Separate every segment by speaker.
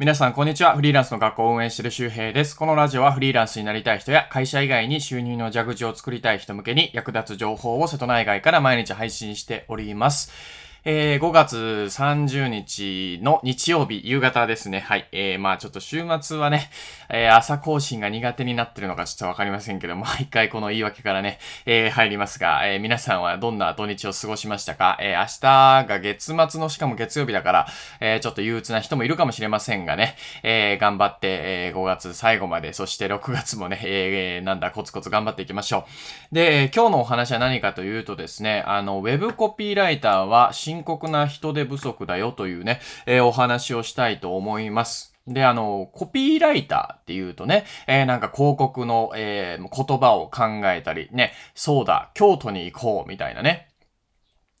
Speaker 1: 皆さん、こんにちは。フリーランスの学校を運営している周平です。このラジオはフリーランスになりたい人や会社以外に収入の蛇口を作りたい人向けに役立つ情報を瀬戸内外から毎日配信しております。えー、5月30日の日曜日夕方ですね。はい。えー、まあちょっと週末はね、えー、朝更新が苦手になってるのかちょっとわかりませんけど、毎回この言い訳からね、えー、入りますが、えー、皆さんはどんな土日を過ごしましたか？えー、明日が月末のしかも月曜日だから、えー、ちょっと憂鬱な人もいるかもしれませんがね、えー、頑張って、えー、5月最後まで、そして6月もね、えー、なんだ、コツコツ頑張っていきましょう。で、今日のお話は何かというとですね、あの、ウェブコピーライターは深刻な人手不足だよというね、えー、お話をしたいと思います。で、あの、コピーライターっていうとね、えー、なんか広告の、えー、言葉を考えたり、ね、そうだ、京都に行こうみたいなね、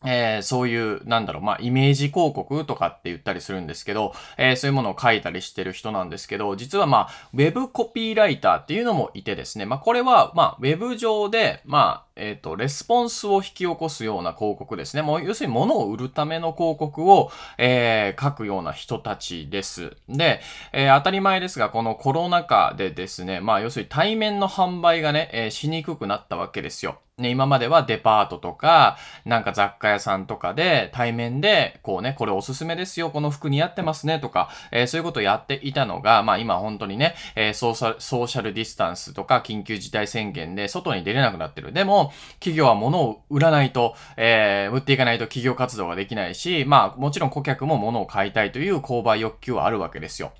Speaker 1: えー、そういう、なんだろう、まあ、イメージ広告とかって言ったりするんですけど、えー、そういうものを書いたりしてる人なんですけど、実はまあ、ウェブコピーライターっていうのもいてですね、まあ、これは、まあ、ウェブ上で、まあ、えっ、ー、と、レスポンスを引き起こすような広告ですね。もう、要するに物を売るための広告を、えー、書くような人たちです。で、えー、当たり前ですが、このコロナ禍でですね、まあ、要するに対面の販売がね、えー、しにくくなったわけですよ。ね、今まではデパートとか、なんか雑貨屋さんとかで対面で、こうね、これおすすめですよ、この服似合ってますね、とか、えー、そういうことをやっていたのが、まあ今本当にね、えー、ソーシャル、ソーシャルディスタンスとか緊急事態宣言で外に出れなくなってる。でも、企業は物を売らないと、えー、売っていかないと企業活動ができないし、まあもちろん顧客も物を買いたいという購買欲求はあるわけですよ。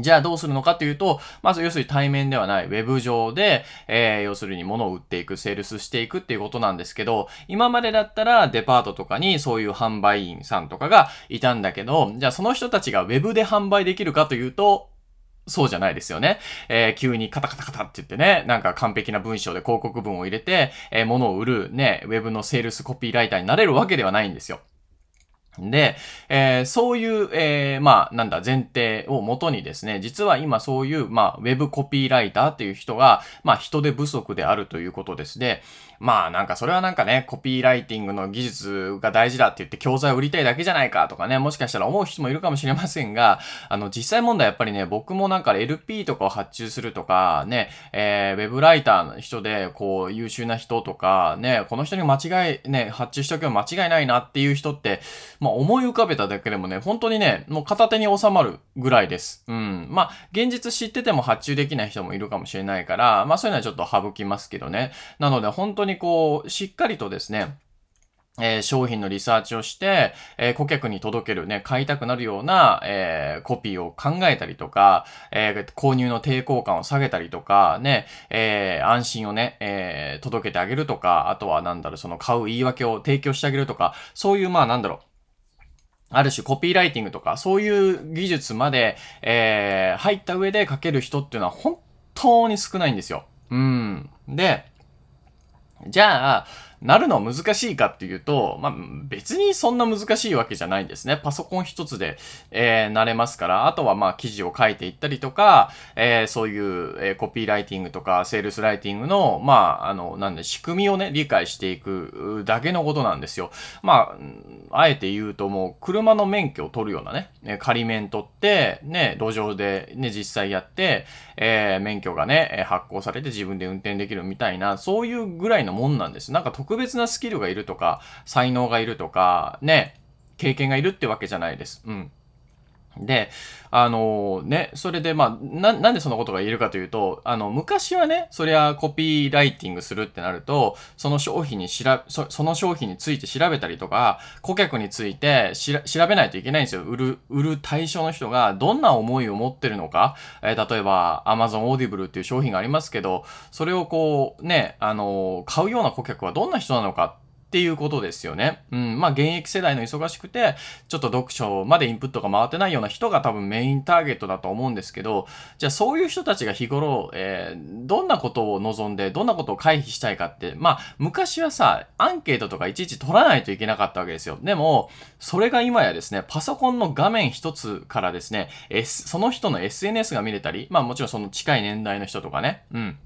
Speaker 1: じゃあどうするのかというと、まず要するに対面ではないウェブ上で、えー、要するに物を売っていく、セールスしていくっていうことなんですけど、今までだったらデパートとかにそういう販売員さんとかがいたんだけど、じゃあその人たちがウェブで販売できるかというと、そうじゃないですよね。えー、急にカタカタカタって言ってね、なんか完璧な文章で広告文を入れて、えー、物を売るね、ウェブのセールスコピーライターになれるわけではないんですよ。で、えー、そういう、えー、まあ、なんだ、前提をもとにですね、実は今そういう、まあ、ウェブコピーライターっていう人が、まあ、人手不足であるということですね。まあなんかそれはなんかね、コピーライティングの技術が大事だって言って教材を売りたいだけじゃないかとかね、もしかしたら思う人もいるかもしれませんが、あの実際問題やっぱりね、僕もなんか LP とかを発注するとか、ね、えー、ウェブライターの人でこう優秀な人とか、ね、この人に間違い、ね、発注しとけば間違いないなっていう人って、まあ思い浮かべただけでもね、本当にね、もう片手に収まるぐらいです。うん。まあ現実知ってても発注できない人もいるかもしれないから、まあそういうのはちょっと省きますけどね。なので本当ににこう、しっかりとですね、えー、商品のリサーチをして、えー、顧客に届けるね、買いたくなるような、えー、コピーを考えたりとか、え購入の抵抗感を下げたりとか、ね、え安心をね、え届けてあげるとか、あとはなんだろう、その買う言い訳を提供してあげるとか、そういう、まあなんだろう、ある種コピーライティングとか、そういう技術まで、え入った上で書ける人っていうのは本当に少ないんですよ。うん。で、じゃあ、なるのは難しいかっていうと、まあ、別にそんな難しいわけじゃないんですね。パソコン一つで、えー、なれますから、あとはまあ記事を書いていったりとか、えー、そういう、えー、コピーライティングとか、セールスライティングの、まあ、あの、なんで、仕組みをね、理解していくだけのことなんですよ。まあ、あえて言うともう、車の免許を取るようなね、仮免取って、ね、路上でね、実際やって、えー、免許がね、発行されて自分で運転できるみたいな、そういうぐらいのもんなんです。なんか特特別なスキルがいるとか、才能がいるとか、ね、経験がいるってわけじゃないです。うん。で、あのね、それでまあ、な、なんでそんなことが言えるかというと、あの、昔はね、そりゃコピーライティングするってなると、その商品にしら、そその商品について調べたりとか、顧客についてしら調べないといけないんですよ。売る、売る対象の人がどんな思いを持ってるのか。えー、例えば、Amazon Audible っていう商品がありますけど、それをこう、ね、あの、買うような顧客はどんな人なのかっていうことですよね。うん。まあ、現役世代の忙しくて、ちょっと読書までインプットが回ってないような人が多分メインターゲットだと思うんですけど、じゃあそういう人たちが日頃、えー、どんなことを望んで、どんなことを回避したいかって、まあ、昔はさ、アンケートとかいちいち取らないといけなかったわけですよ。でも、それが今やですね、パソコンの画面一つからですね、S、その人の SNS が見れたり、まあもちろんその近い年代の人とかね、うん。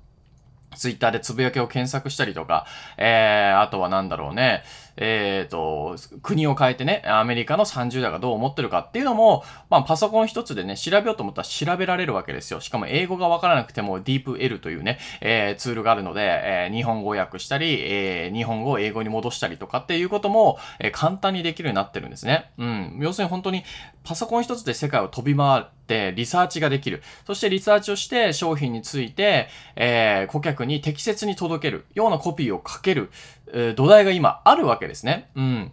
Speaker 1: ツイッターでつぶやきを検索したりとか、えー、あとはなんだろうね、えっ、ー、と、国を変えてね、アメリカの30代がどう思ってるかっていうのも、まあ、パソコン一つでね、調べようと思ったら調べられるわけですよ。しかも英語がわからなくても DeepL というね、えー、ツールがあるので、えー、日本語訳したり、えー、日本語を英語に戻したりとかっていうことも、えー、簡単にできるようになってるんですね。うん。要するに本当にパソコン一つで世界を飛び回ってリサーチができる。そしてリサーチをして商品について、えー、顧客に適切に届けるようなコピーをかける、えー、土台が今あるわけですね。うん。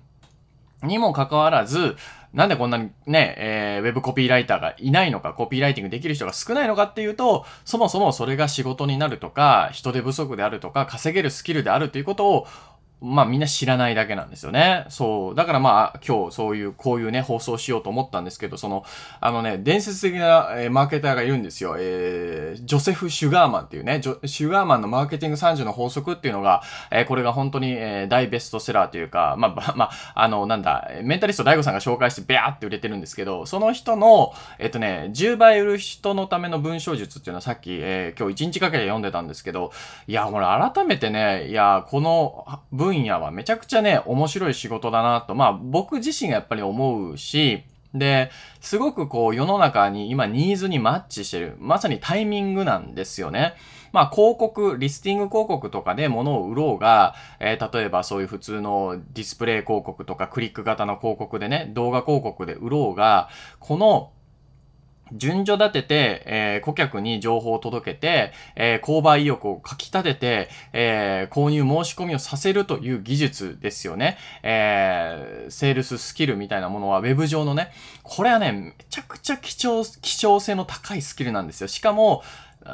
Speaker 1: にもかかわらず、なんでこんなにね、えー、ウェブコピーライターがいないのか、コピーライティングできる人が少ないのかっていうと、そもそもそれが仕事になるとか、人手不足であるとか、稼げるスキルであるということをまあみんな知らないだけなんですよね。そう。だからまあ今日そういう、こういうね、放送しようと思ったんですけど、その、あのね、伝説的な、えー、マーケターがいるんですよ。えー、ジョセフ・シュガーマンっていうね、シュガーマンのマーケティング30の法則っていうのが、えー、これが本当に、えー、大ベストセラーというか、まあ、まあ、あの、なんだ、メンタリスト大悟さんが紹介してビャーって売れてるんですけど、その人の、えっとね、10倍売る人のための文章術っていうのはさっき、えー、今日1日かけて読んでたんですけど、いや、ほら、改めてね、いや、この文分野はめちゃくちゃね、面白い仕事だなと、まあ僕自身がやっぱり思うし、で、すごくこう世の中に今ニーズにマッチしてる。まさにタイミングなんですよね。まあ広告、リスティング広告とかで物を売ろうが、えー、例えばそういう普通のディスプレイ広告とかクリック型の広告でね、動画広告で売ろうが、この順序立てて、えー、顧客に情報を届けて、えー、購買意欲をかき立てて、えー、購入申し込みをさせるという技術ですよね。え、セールススキルみたいなものは Web 上のね、これはね、めちゃくちゃ貴重、希少性の高いスキルなんですよ。しかも、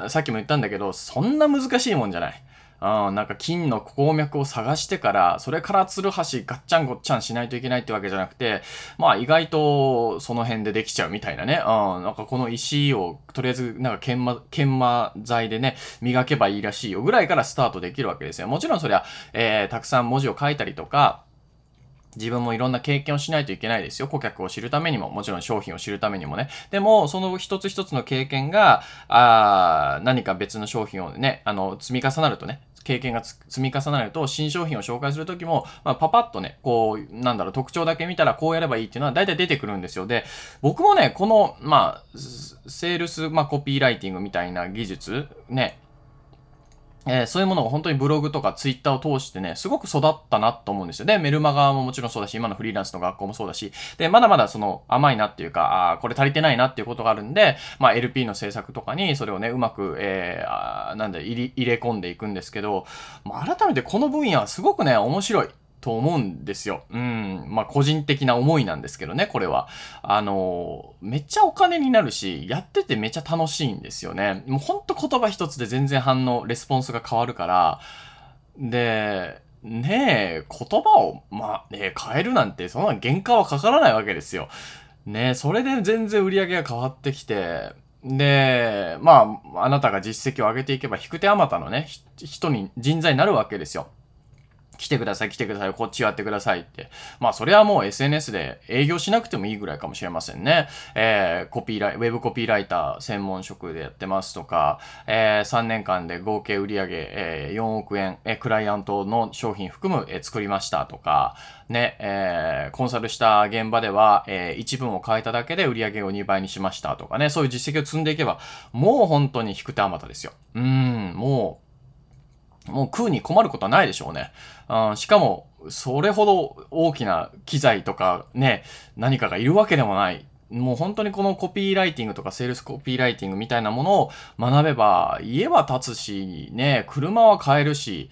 Speaker 1: さっきも言ったんだけど、そんな難しいもんじゃない。うん、なんか金の鉱脈を探してから、それからツルハシガッチャンゴッチャンしないといけないってわけじゃなくて、まあ意外とその辺でできちゃうみたいなね。うん、なんかこの石をとりあえずなんか研磨、研磨剤でね、磨けばいいらしいよぐらいからスタートできるわけですよ。もちろんそりゃ、えー、たくさん文字を書いたりとか、自分もいろんな経験をしないといけないですよ。顧客を知るためにも、もちろん商品を知るためにもね。でも、その一つ一つの経験が、あ何か別の商品をね、あの、積み重なるとね、経験が積み重なると、新商品を紹介するときも、まあ、パパッとね、こう、なんだろう、特徴だけ見たらこうやればいいっていうのは大体出てくるんですよ。で、僕もね、この、まあ、セールス、まあ、コピーライティングみたいな技術、ね、えー、そういうものが本当にブログとかツイッターを通してね、すごく育ったなと思うんですよ。で、メルマガももちろんそうだし、今のフリーランスの学校もそうだし、で、まだまだその甘いなっていうか、ああ、これ足りてないなっていうことがあるんで、まあ LP の制作とかにそれをね、うまく、えー、なんだ、入れ込んでいくんですけど、まあ、改めてこの分野はすごくね、面白い。と思うんですよ。うん。まあ、個人的な思いなんですけどね、これは。あのめっちゃお金になるし、やっててめっちゃ楽しいんですよね。もうほんと言葉一つで全然反応、レスポンスが変わるから、で、ねえ、言葉を、まあ、ね変えるなんて、そんな原価はかからないわけですよ。ねそれで全然売り上げが変わってきて、で、まあ、あなたが実績を上げていけば、引く手あまたのね、人に、人材になるわけですよ。来てください、来てください、こっちやってくださいって。まあ、それはもう SNS で営業しなくてもいいぐらいかもしれませんね。えー、コピーライ、ウェブコピーライター専門職でやってますとか、えー、3年間で合計売上、えー、4億円、えー、クライアントの商品含む、えー、作りましたとか、ね、えー、コンサルした現場では、えー、一文を変えただけで売上を2倍にしましたとかね、そういう実績を積んでいけば、もう本当に引く手あまたですよ。うん、もう、もう食うに困ることはないでしょうね。うん、しかも、それほど大きな機材とかね、何かがいるわけでもない。もう本当にこのコピーライティングとかセールスコピーライティングみたいなものを学べば、家は建つし、ね、車は買えるし、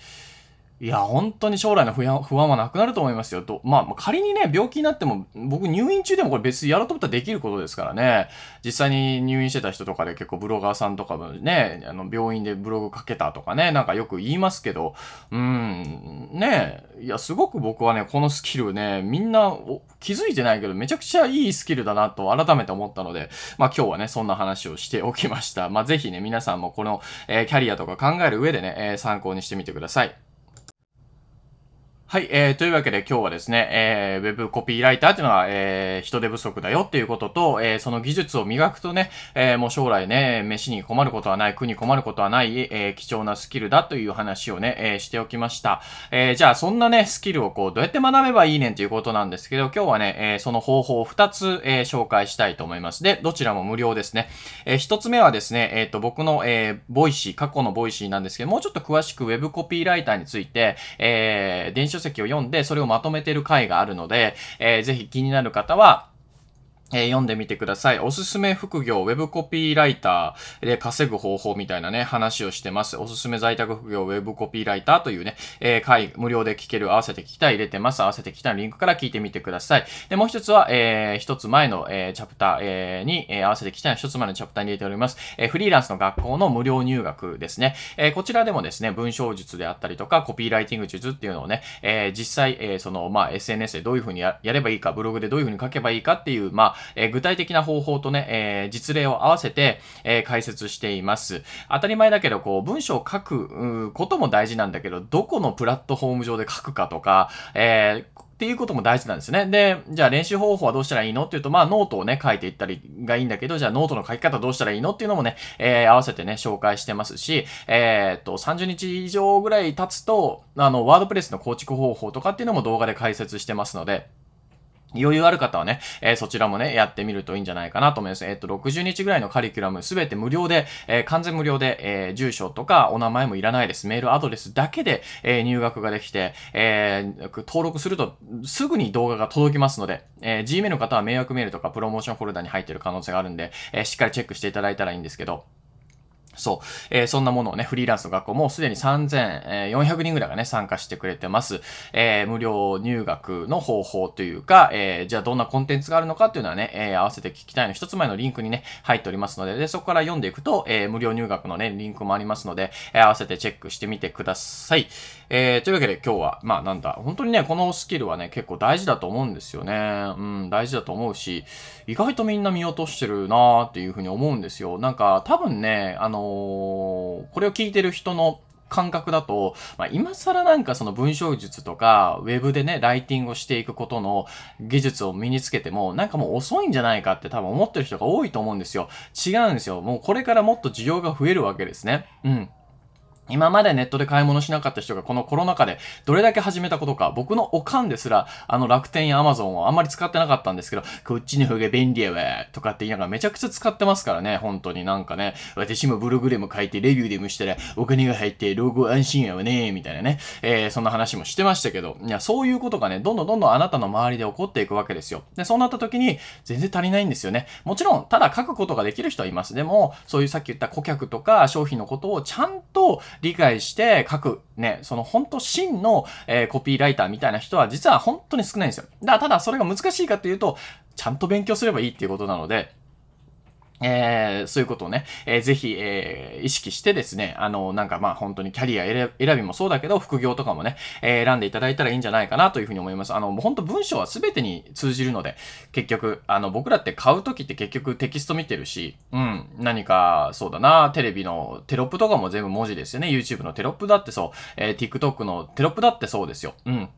Speaker 1: いや、本当に将来の不安不安はなくなると思いますよ。と、まあ、仮にね、病気になっても、僕入院中でもこれ別にやろうと思ったらできることですからね。実際に入院してた人とかで結構ブロガーさんとかもね、あの、病院でブログ書けたとかね、なんかよく言いますけど、うーん、ね、いや、すごく僕はね、このスキルね、みんな気づいてないけど、めちゃくちゃいいスキルだなと改めて思ったので、まあ今日はね、そんな話をしておきました。まあぜひね、皆さんもこの、えー、キャリアとか考える上でね、えー、参考にしてみてください。はい、えー、というわけで今日はですね、えー、ウェブコピーライターっていうのは、えー、人手不足だよっていうことと、えー、その技術を磨くとね、えー、もう将来ね、飯に困ることはない、苦に困ることはない、えー、貴重なスキルだという話をね、えー、しておきました。えー、じゃあそんなね、スキルをこう、どうやって学べばいいねんということなんですけど、今日はね、えー、その方法を2つ、えー、紹介したいと思います。で、どちらも無料ですね。えー、1つ目はですね、えっ、ー、と、僕の、えー、 Voicy、過去の Voicy なんですけど、もうちょっと詳しくウェブコピーライターについて、えー、電子書籍を読んで、それをまとめてる回があるので、えー、ぜひ気になる方は、えー、読んでみてください。おすすめ副業、ウェブコピーライターで稼ぐ方法みたいなね、話をしてます。おすすめ在宅副業、ウェブコピーライターというね、えー、回、無料で聞ける、合わせて聞きたい入れてます。合わせて聞きたいリンクから聞いてみてください。で、もう一つは、えー、一つ前の、えー、チャプター、えー、に、えー、合わせて聞きたい一つ前のチャプターに入れております。えー、フリーランスの学校の無料入学ですね。えー、こちらでもですね、文章術であったりとか、コピーライティング術っていうのをね、えー、実際、えー、その、まあ、SNS でどういうふうにやればいいか、ブログでどういうふうに書けばいいかっていう、まあ、え、具体的な方法とね、え、実例を合わせて、え、解説しています。当たり前だけど、こう、文章を書くことも大事なんだけど、どこのプラットフォーム上で書くかとか、えー、っていうことも大事なんですね。で、じゃあ練習方法はどうしたらいいのっていうと、まあノートをね、書いていったりがいいんだけど、じゃあノートの書き方どうしたらいいのっていうのもね、えー、合わせてね、紹介してますし、えー、っと、30日以上ぐらい経つと、あの、 WordPress の構築方法とかっていうのも動画で解説してますので、余裕ある方はね、えー、そちらもね、やってみるといいんじゃないかなと思います。えっ、と、60日ぐらいのカリキュラムすべて無料で、えー、完全無料で、え、住所とかお名前もいらないです。メールアドレスだけで、え入学ができて、え登録するとすぐに動画が届きますので、え Gmail の方は迷惑メールとかプロモーションフォルダに入ってる可能性があるんで、えしっかりチェックしていただいたらいいんですけど、そう。えー、そんなものをね、フリーランスの学校もすでに3400人ぐらいがね、参加してくれてます。えー、無料入学の方法というか、えー、じゃあどんなコンテンツがあるのかっていうのはね、え、合わせて聞きたいの一つ前のリンクにね、入っておりますので、で、そこから読んでいくと、え、無料入学のね、リンクもありますので、え、合わせてチェックしてみてください。えー、というわけで今日は、まあなんだ、本当にね、このスキルはね、結構大事だと思うんですよね。うん、大事だと思うし、意外とみんな見落としてるなーっていうふうに思うんですよ。なんか、多分ね、あのこれを聞いてる人の感覚だと、まあ、今更なんかその文章術とか、ウェブでね、ライティングをしていくことの技術を身につけても、なんかもう遅いんじゃないかって多分思ってる人が多いと思うんですよ。違うんですよ。もうこれからもっと需要が増えるわけですね。うん。今までネットで買い物しなかった人がこのコロナ禍でどれだけ始めたことか、僕のおかんですら、あの楽天やアマゾンをあんまり使ってなかったんですけど、こっちの方が便利やわ、とかって言いながらめちゃくちゃ使ってますからね、本当になんかね、私もブログでも書いてレビューでもしたらお金が入って老後安心やわね、みたいなね、えー、そんな話もしてましたけど、いや、そういうことがね、どんどんどんどんあなたの周りで起こっていくわけですよ。で、そうなった時に全然足りないんですよね。もちろん、ただ書くことができる人はいます。でも、そういうさっき言った顧客とか商品のことをちゃんと理解して、書く、ね、その本当真の、えー、コピーライターみたいな人は実は本当に少ないんですよ。だただそれが難しいかっていうと、ちゃんと勉強すればいいっていうことなので、えー、そういうことをね、えー、ぜひ、えー、意識してですね、あの、なんかまあ本当にキャリア選びもそうだけど、副業とかもね、えー、選んでいただいたらいいんじゃないかなというふうに思います。あの、もう本当文章は全てに通じるので、結局、あの、僕らって買うときって結局テキスト見てるし、うん、何か、そうだな、テレビのテロップとかも全部文字ですよね。YouTube のテロップだってそう、えー、TikTok のテロップだってそうですよ。うん。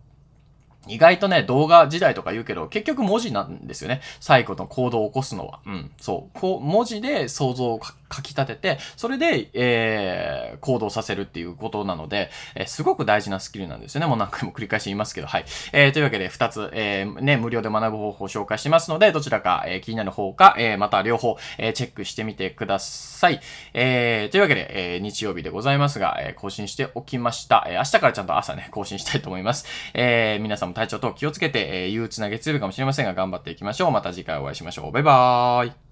Speaker 1: 意外とね、動画時代とか言うけど、結局文字なんですよね。最後の行動を起こすのは。うん。そう。こう、文字で想像を書き立てて、それで、えー、行動させるっていうことなので、えー、すごく大事なスキルなんですよね。もう何回も繰り返し言いますけど、はい。えー、というわけで、二つ、えー、ね、無料で学ぶ方法を紹介してますので、どちらか、えー、気になる方か、えー、また両方、えー、チェックしてみてください。えー、というわけで、えー、日曜日でございますが、えー、更新しておきました。えー、明日からちゃんと朝ね、更新したいと思います。えー、皆さんも体調等気をつけて、えー、憂鬱な月曜日かもしれませんが、頑張っていきましょう。また次回お会いしましょう。バイバーイ。